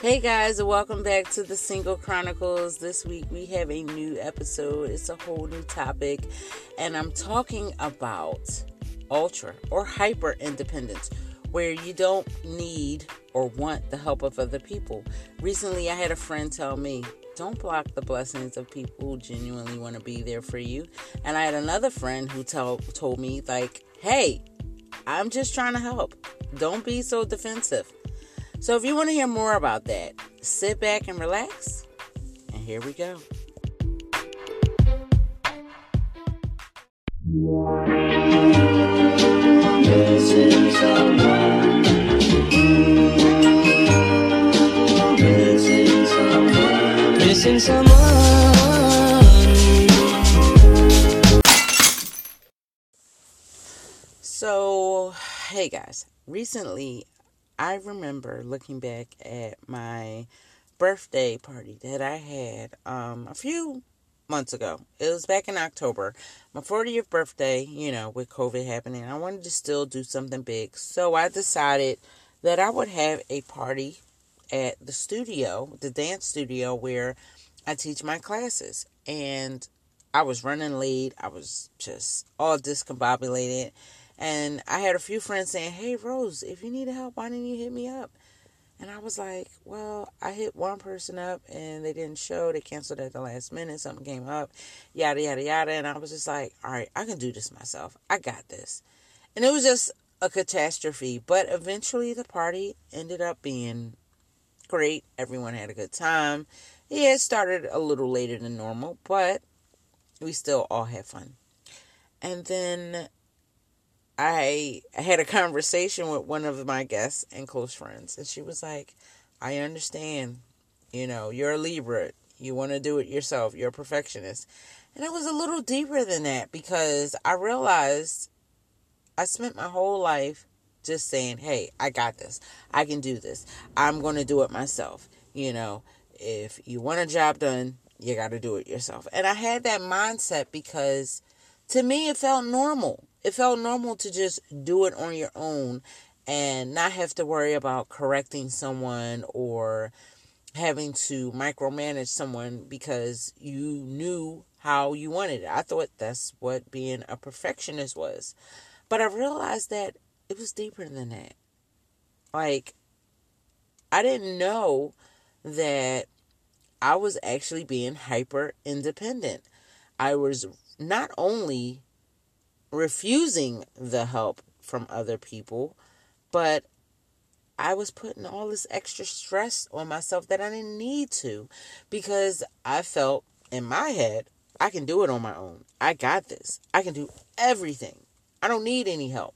Hey guys, welcome back to the Single Chronicles. This week we have a new episode. It's a whole new topic, and I'm talking about ultra or hyper independence, where you don't need or want the help of other people. Recently, I had a friend tell me, don't block the blessings of people who genuinely want to be there for you. And I had another friend who tell, told me, like, hey, I'm just trying to help. Don't be so defensive. So if you want to hear more about that, sit back and relax. And here we go. Missing someone. Missing someone. Missing someone. So, hey guys, recently I remember looking back at my birthday party that I had um, a few months ago. It was back in October, my 40th birthday, you know, with COVID happening. I wanted to still do something big. So I decided that I would have a party at the studio, the dance studio where I teach my classes. And I was running late. I was just all discombobulated. And I had a few friends saying, Hey, Rose, if you need help, why didn't you hit me up? And I was like, well, I hit one person up and they didn't show. They canceled at the last minute. Something came up, yada, yada, yada. And I was just like, all right, I can do this myself. I got this. And it was just a catastrophe. But eventually the party ended up being great. Everyone had a good time. Yeah, it started a little later than normal, but we still all had fun. And then I had a conversation with one of my guests and close friends, and she was like, I understand, you know, you're a Libra. You want to do it yourself. You're a perfectionist. And it was a little deeper than that because I realized I spent my whole life just saying, hey, I got this. I can do this. I'm going to do it myself. You know, if you want a job done, you got to do it yourself. And I had that mindset because to me, it felt normal it felt normal to just do it on your own and not have to worry about correcting someone or having to micromanage someone because you knew how you wanted it. I thought that's what being a perfectionist was. But I realized that it was deeper than that. Like, I didn't know that I was actually being hyper independent. I was not only refusing the help from other people, but I was putting all this extra stress on myself that I didn't need to because I felt in my head, I can do it on my own. I got this. I can do everything. I don't need any help.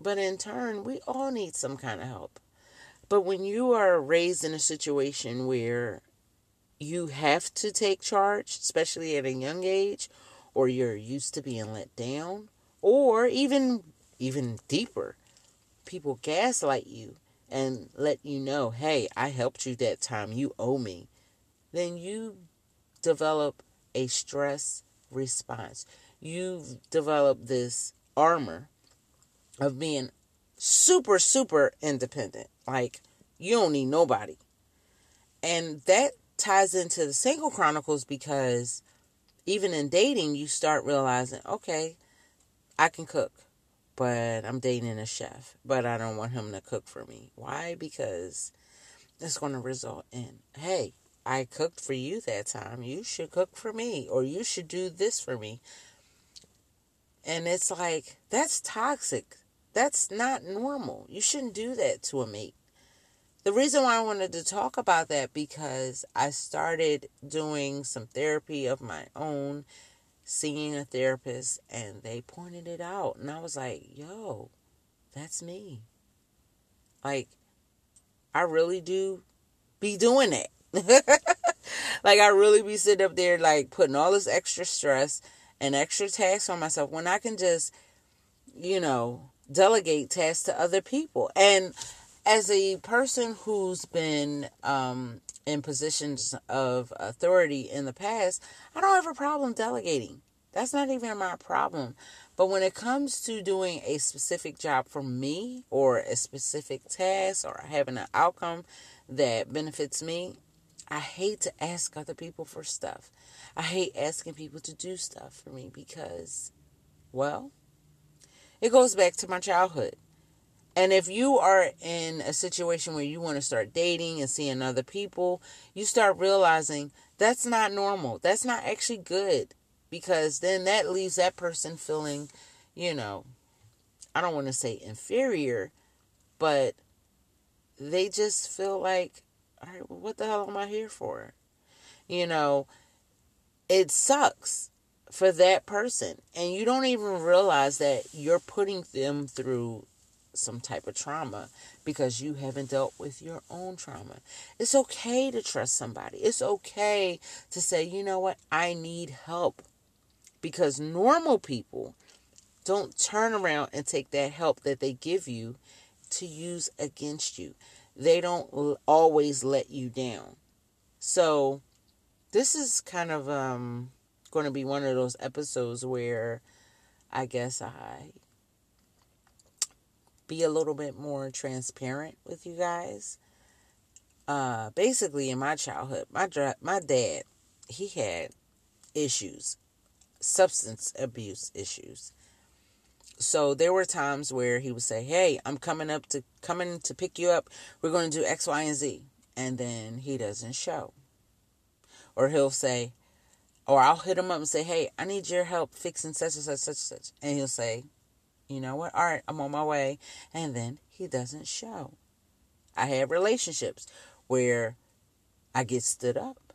But in turn, we all need some kind of help. But when you are raised in a situation where you have to take charge, especially at a young age, or you're used to being let down or even even deeper people gaslight you and let you know hey i helped you that time. You owe me. Then you develop a stress response. You've developed this armor of being super super independent. Like you don't need nobody. And that ties into the single chronicles because even in dating, you start realizing, okay, I can cook, but I'm dating a chef, but I don't want him to cook for me. Why? Because it's going to result in, hey, I cooked for you that time. You should cook for me, or you should do this for me. And it's like, that's toxic. That's not normal. You shouldn't do that to a mate the reason why I wanted to talk about that because I started doing some therapy of my own, seeing a therapist, and they pointed it out. And I was like, yo, that's me. Like, I really do be doing it. like, I really be sitting up there, like, putting all this extra stress and extra tasks on myself when I can just, you know, delegate tasks to other people. And as a person who's been um, in positions of authority in the past, I don't have a problem delegating. That's not even my problem. But when it comes to doing a specific job for me or a specific task or having an outcome that benefits me, I hate to ask other people for stuff. I hate asking people to do stuff for me because, well, it goes back to my childhood. And if you are in a situation where you want to start dating and seeing other people, you start realizing that's not normal. That's not actually good because then that leaves that person feeling, you know, I don't want to say inferior, but they just feel like, all right, well, what the hell am I here for? You know, it sucks for that person. And you don't even realize that you're putting them through some type of trauma because you haven't dealt with your own trauma. It's okay to trust somebody. It's okay to say, you know what, I need help. Because normal people don't turn around and take that help that they give you to use against you. They don't always let you down. So, this is kind of um going to be one of those episodes where I guess I be a little bit more transparent with you guys. Uh, basically, in my childhood, my my dad, he had issues, substance abuse issues. So there were times where he would say, "Hey, I'm coming up to coming to pick you up. We're going to do X, Y, and Z," and then he doesn't show. Or he'll say, or I'll hit him up and say, "Hey, I need your help fixing such and such, such and such," and he'll say, "You know what? All right, I'm on my way," and then he doesn't show. I have relationships where I get stood up,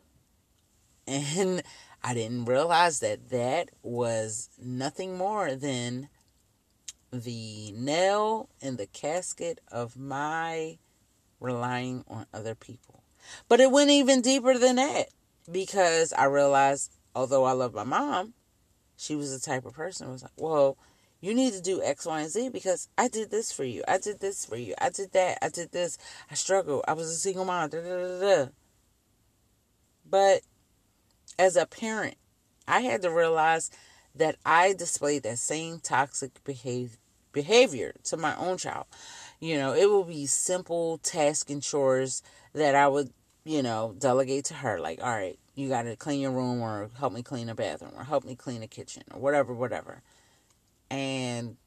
and I didn't realize that that was nothing more than the nail in the casket of my relying on other people. But it went even deeper than that because I realized although I love my mom, she was the type of person was like, well, you need to do X, Y, and Z because I did this for you. I did this for you. I did that. I did this. I struggled. I was a single mom. Da, da, da, but as a parent, I had to realize that I displayed that same toxic behavior behavior to my own child. You know, it would be simple tasks and chores that I would, you know, delegate to her. Like, all right, you got to clean your room or help me clean a bathroom or help me clean the kitchen or whatever, whatever. And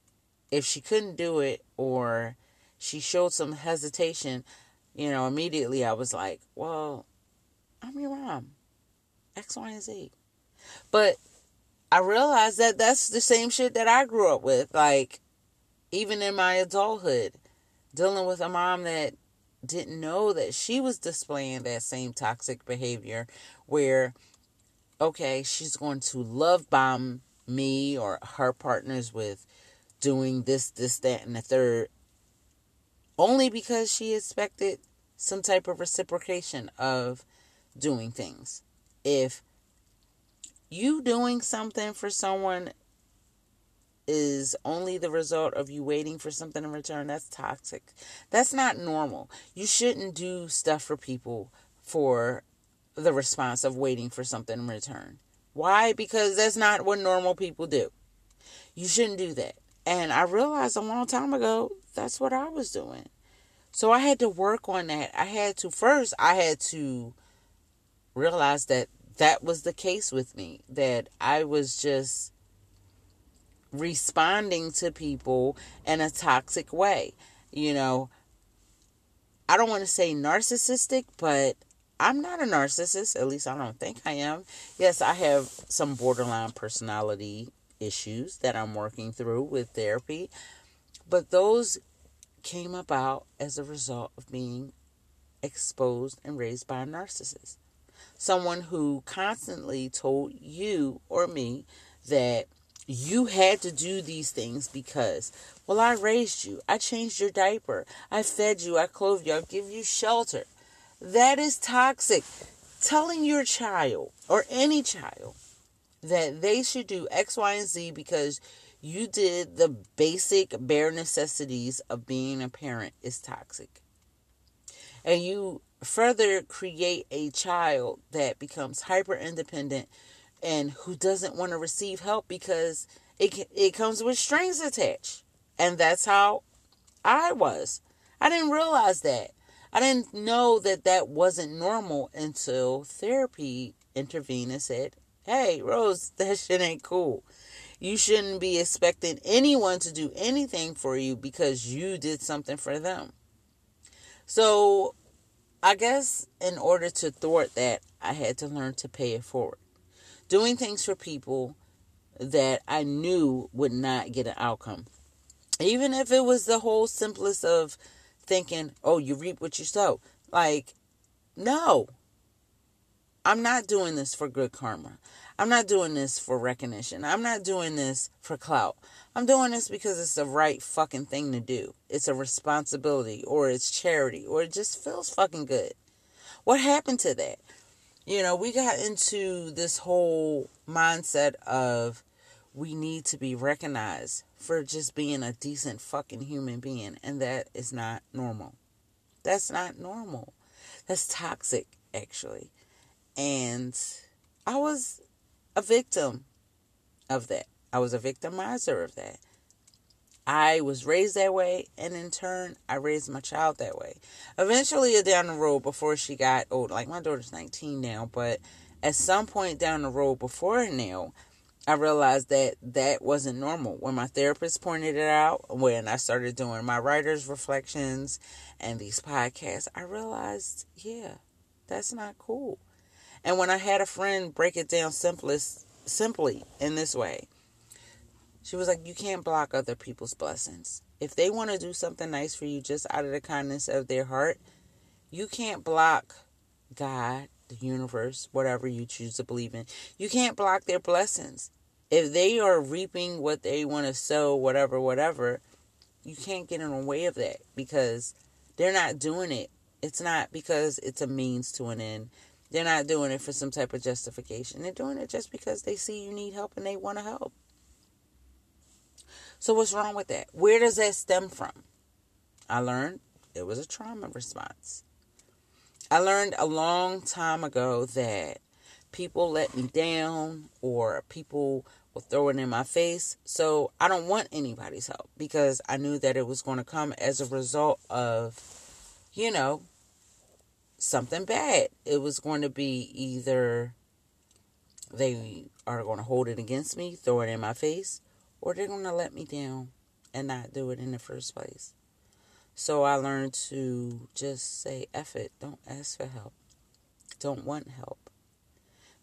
if she couldn't do it or she showed some hesitation, you know, immediately I was like, well, I'm your mom. X, Y, and Z. But I realized that that's the same shit that I grew up with. Like, even in my adulthood, dealing with a mom that didn't know that she was displaying that same toxic behavior where okay she's going to love bomb me or her partners with doing this this that and the third only because she expected some type of reciprocation of doing things if you doing something for someone is only the result of you waiting for something in return, that's toxic. That's not normal. You shouldn't do stuff for people for the response of waiting for something in return. Why? Because that's not what normal people do. You shouldn't do that. And I realized a long time ago that's what I was doing. So I had to work on that. I had to first I had to realize that that was the case with me that I was just responding to people in a toxic way. You know, I don't want to say narcissistic, but I'm not a narcissist. At least I don't think I am. Yes, I have some borderline personality issues that I'm working through with therapy, but those came about as a result of being exposed and raised by a narcissist. Someone who constantly told you or me that you had to do these things because, well, I raised you. I changed your diaper. I fed you. I clothed you. I give you shelter. That is toxic. Telling your child or any child that they should do X, Y, and Z because you did the basic bare necessities of being a parent is toxic. And you further create a child that becomes hyper independent and who doesn't want to receive help because It it comes with strings attached, and that's how I was. I didn't realize that. I didn't know that that wasn't normal until therapy intervened and said, "Hey, Rose, that shit ain't cool. You shouldn't be expecting anyone to do anything for you because you did something for them." So, I guess in order to thwart that, I had to learn to pay it forward. Doing things for people that I knew would not get an outcome. Even if it was the whole simplest of thinking, oh, you reap what you sow. Like, no. I'm not doing this for good karma. I'm not doing this for recognition. I'm not doing this for clout. I'm doing this because it's the right fucking thing to do. It's a responsibility or it's charity or it just feels fucking good. What happened to that? You know, we got into this whole mindset of we need to be recognized for just being a decent fucking human being, and that is not normal. That's not normal. That's toxic, actually. And I was a victim of that. I was a victimizer of that. I was raised that way, and in turn, I raised my child that way. Eventually, down the road, before she got old, like my daughter's 19 now, but at some point down the road before now, I realized that that wasn't normal. When my therapist pointed it out, when I started doing my writer's reflections and these podcasts, I realized, yeah, that's not cool. And when I had a friend break it down simplest, simply in this way, she was like, You can't block other people's blessings. If they want to do something nice for you just out of the kindness of their heart, you can't block God, the universe, whatever you choose to believe in. You can't block their blessings if they are reaping what they want to sow, whatever, whatever, you can't get in the way of that because they're not doing it. It's not because it's a means to an end. They're not doing it for some type of justification. They're doing it just because they see you need help and they want to help. So, what's wrong with that? Where does that stem from? I learned it was a trauma response. I learned a long time ago that people let me down or people will throw it in my face. So I don't want anybody's help because I knew that it was going to come as a result of, you know, something bad. It was going to be either they are going to hold it against me, throw it in my face, or they're going to let me down and not do it in the first place. So I learned to just say, F it, don't ask for help, don't want help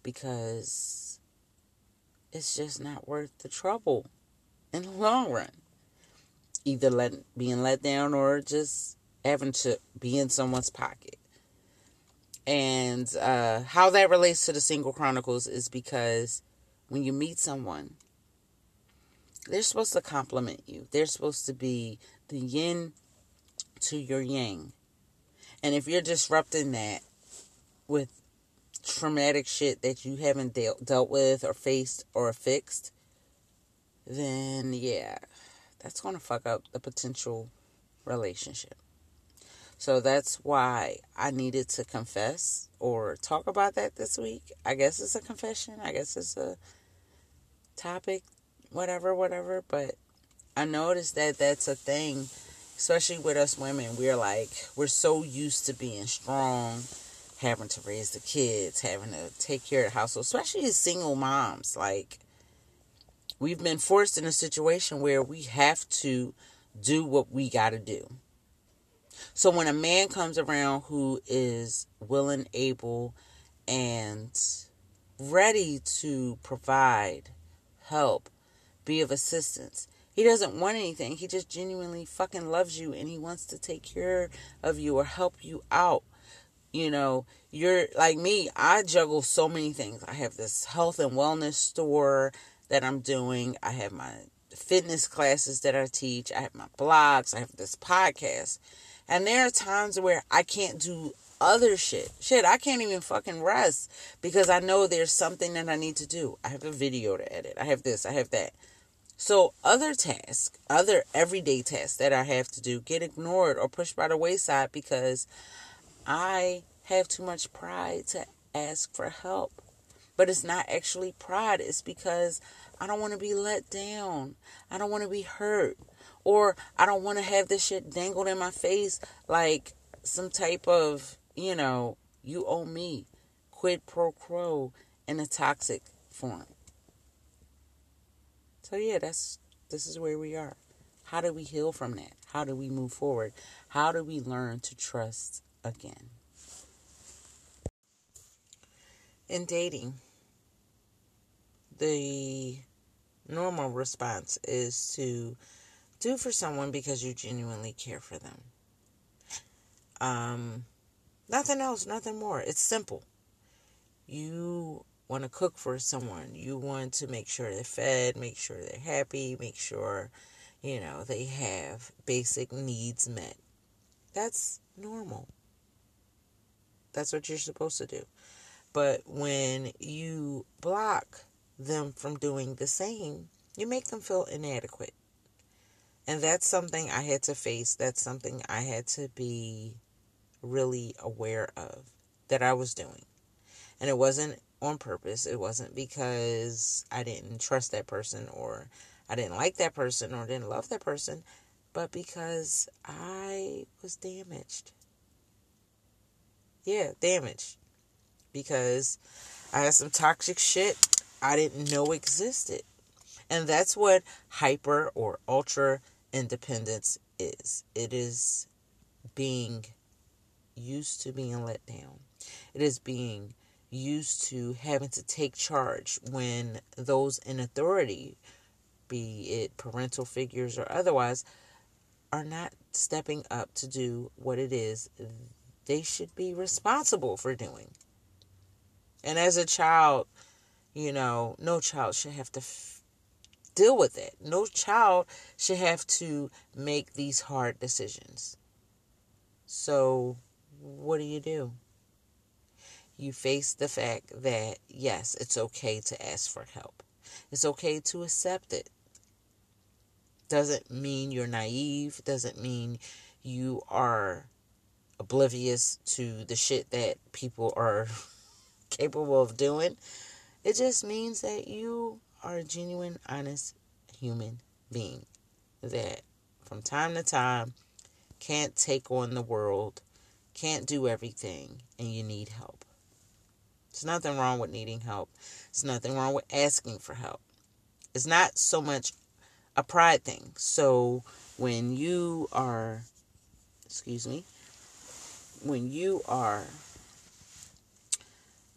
because it's just not worth the trouble in the long run. Either let, being let down or just having to be in someone's pocket. And uh, how that relates to the Single Chronicles is because when you meet someone, they're supposed to compliment you. They're supposed to be the yin to your yang. And if you're disrupting that with traumatic shit that you haven't dealt dealt with or faced or fixed, then yeah, that's going to fuck up the potential relationship. So that's why I needed to confess or talk about that this week. I guess it's a confession. I guess it's a topic, whatever, whatever. But I noticed that that's a thing, especially with us women. We're like, we're so used to being strong having to raise the kids, having to take care of the household, especially as single moms. Like, we've been forced in a situation where we have to do what we got to do. So when a man comes around who is willing, able, and ready to provide help, be of assistance, he doesn't want anything. He just genuinely fucking loves you and he wants to take care of you or help you out you know, you're like me, I juggle so many things. I have this health and wellness store that I'm doing, I have my fitness classes that I teach, I have my blogs, I have this podcast. And there are times where I can't do other shit. Shit, I can't even fucking rest because I know there's something that I need to do. I have a video to edit. I have this, I have that. So other tasks, other everyday tasks that I have to do get ignored or pushed by the wayside because I have too much pride to ask for help. But it's not actually pride. It's because I don't want to be let down. I don't want to be hurt. Or I don't want to have this shit dangled in my face like some type of, you know, you owe me quid pro quo in a toxic form. So yeah, that's this is where we are. How do we heal from that? How do we move forward? How do we learn to trust again? In dating, the normal response is to do for someone because you genuinely care for them. Um, nothing else, nothing more. It's simple. You want to cook for someone. You want to make sure they're fed, make sure they're happy, make sure, you know, they have basic needs met. That's normal. That's what you're supposed to do. But when you block them from doing the same, you make them feel inadequate. And that's something I had to face. That's something I had to be really aware of that I was doing. And it wasn't on purpose. It wasn't because I didn't trust that person or I didn't like that person or didn't love that person, but because I was damaged. Yeah, damaged. Because I had some toxic shit I didn't know existed. And that's what hyper or ultra independence is. It is being used to being let down. It is being used to having to take charge when those in authority, be it parental figures or otherwise, are not stepping up to do what it is they should be responsible for doing. And as a child, you know, no child should have to f- deal with it. No child should have to make these hard decisions. So, what do you do? You face the fact that, yes, it's okay to ask for help, it's okay to accept it. Doesn't mean you're naive, doesn't mean you are oblivious to the shit that people are capable of doing. It just means that you are a genuine, honest human being that from time to time can't take on the world, can't do everything, and you need help. There's nothing wrong with needing help. There's nothing wrong with asking for help. It's not so much a pride thing. So when you are, excuse me, when you are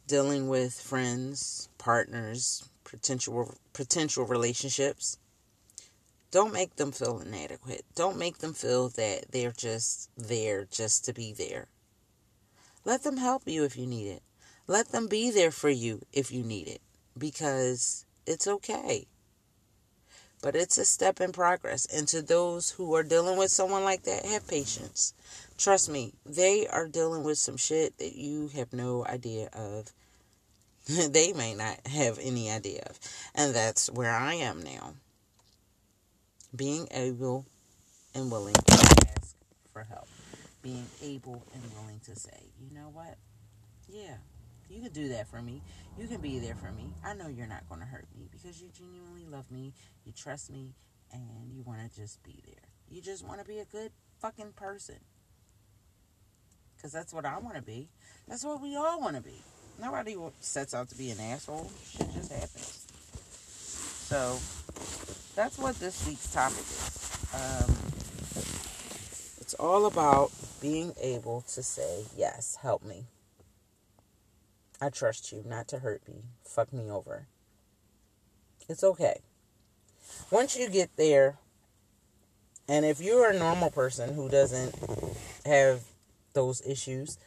dealing with friends, partners, potential potential relationships, don't make them feel inadequate. Don't make them feel that they're just there just to be there. Let them help you if you need it. Let them be there for you if you need it because it's okay. But it's a step in progress. And to those who are dealing with someone like that, have patience. Trust me, they are dealing with some shit that you have no idea of. they may not have any idea of. And that's where I am now. Being able and willing to ask for help. Being able and willing to say, you know what? Yeah, you can do that for me. You can be there for me. I know you're not going to hurt me because you genuinely love me, you trust me, and you want to just be there. You just want to be a good fucking person. Because that's what I want to be. That's what we all want to be. Nobody sets out to be an asshole. Shit just happens. So, that's what this week's topic is. Um, it's all about being able to say, yes, help me. I trust you not to hurt me. Fuck me over. It's okay. Once you get there, and if you're a normal person who doesn't have those issues,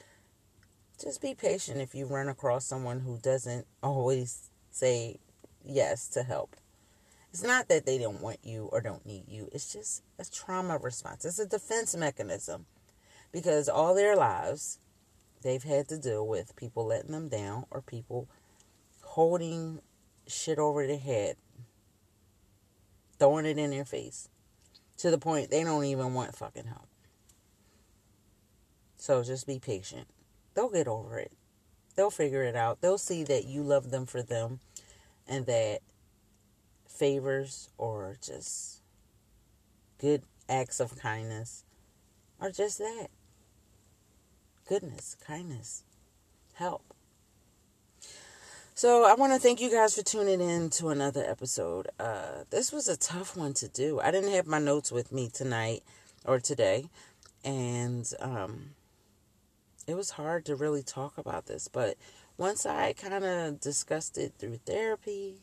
just be patient if you run across someone who doesn't always say yes to help. It's not that they don't want you or don't need you. It's just a trauma response. It's a defense mechanism. Because all their lives, they've had to deal with people letting them down or people holding shit over their head, throwing it in their face to the point they don't even want fucking help. So just be patient. They'll get over it. they'll figure it out. They'll see that you love them for them and that favors or just good acts of kindness are just that goodness, kindness, help. So I want to thank you guys for tuning in to another episode. Uh, this was a tough one to do. I didn't have my notes with me tonight or today, and um, it was hard to really talk about this. But once I kind of discussed it through therapy,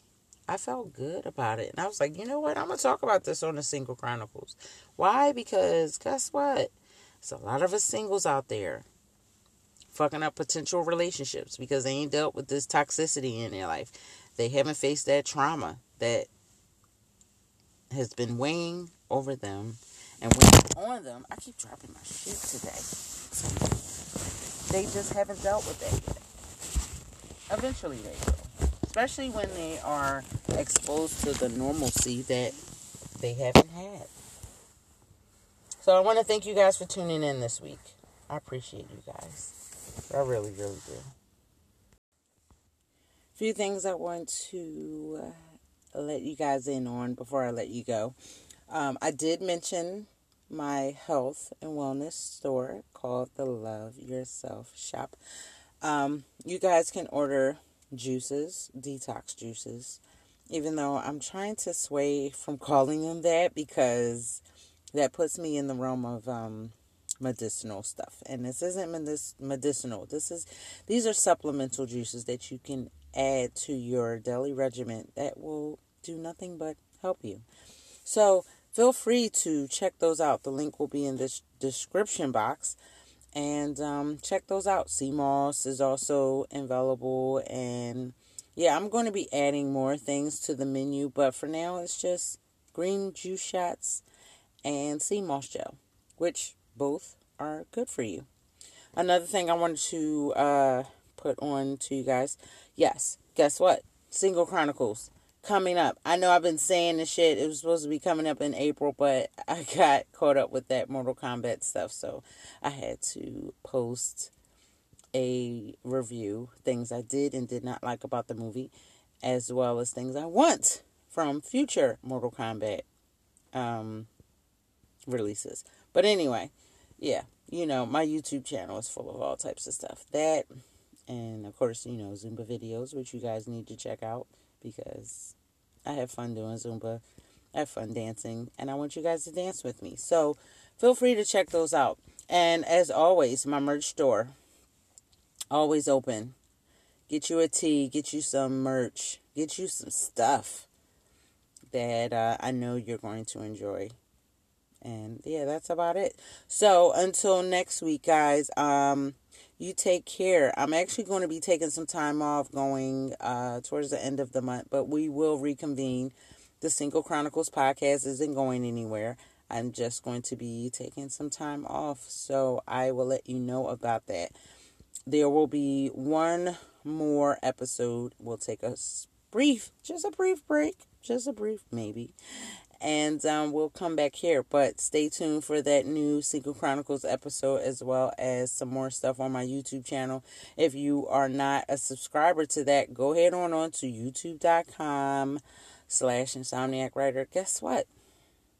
I felt good about it, and I was like, you know what? I'm gonna talk about this on the Single Chronicles. Why? Because guess what? There's a lot of us singles out there fucking up potential relationships because they ain't dealt with this toxicity in their life. They haven't faced that trauma that has been weighing over them and weighing on them. I keep dropping my shit today. They just haven't dealt with that yet. Eventually they will. Especially when they are exposed to the normalcy that they haven't had. So I want to thank you guys for tuning in this week. I appreciate you guys. I really, really do. A few things I want to uh, let you guys in on before I let you go. Um, I did mention my health and wellness store called the Love Yourself Shop. Um, you guys can order juices, detox juices, even though I'm trying to sway from calling them that because that puts me in the realm of um, medicinal stuff. And this isn't medic- medicinal. This is these are supplemental juices that you can add to your daily regimen that will do nothing but help you. So, feel free to check those out. The link will be in this description box. And um, check those out. Sea moss is also available. And yeah, I'm going to be adding more things to the menu. But for now, it's just green juice shots and sea moss gel, which both are good for you. Another thing I wanted to uh, put on to you guys yes, guess what? Single Chronicles coming up. I know I've been saying this shit. It was supposed to be coming up in April, but I got caught up with that Mortal Kombat stuff, so I had to post a review, things I did and did not like about the movie, as well as things I want from future Mortal Kombat um, releases. But anyway, yeah, you know, my YouTube channel is full of all types of stuff. That, and of course, you know, Zumba videos, which you guys need to check out because I have fun doing Zumba. I have fun dancing, and I want you guys to dance with me. So feel free to check those out. And as always, my merch store, always open. Get you a tee, get you some merch, get you some stuff that uh, I know you're going to enjoy. And yeah, that's about it. So until next week, guys, um, you take care. I'm actually going to be taking some time off going uh, towards the end of the month, but we will reconvene. The Single Chronicles podcast isn't going anywhere. I'm just going to be taking some time off, so I will let you know about that. There will be one more episode. We'll take a brief, just a brief break, just a brief maybe, and um, we'll come back here. But stay tuned for that new Single Chronicles episode as well as some more stuff on my YouTube channel. If you are not a subscriber to that, go ahead on on to youtube.com slash insomniac writer. Guess what?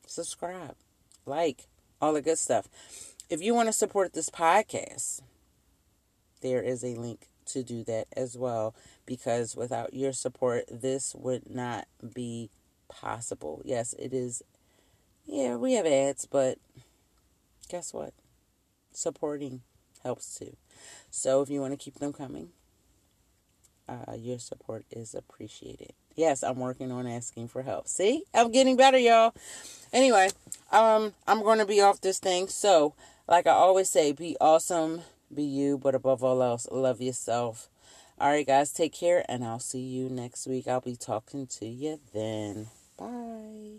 Subscribe, like, all the good stuff. If you want to support this podcast, there is a link to do that as well because without your support, this would not be possible. Yes, it is. Yeah, we have ads, but guess what? Supporting helps too. So if you want to keep them coming, uh, your support is appreciated. Yes, I'm working on asking for help. See, I'm getting better, y'all. Anyway, um, I'm going to be off this thing. So, like I always say, be awesome, be you, but above all else, love yourself. All right, guys, take care, and I'll see you next week. I'll be talking to you then. Bye.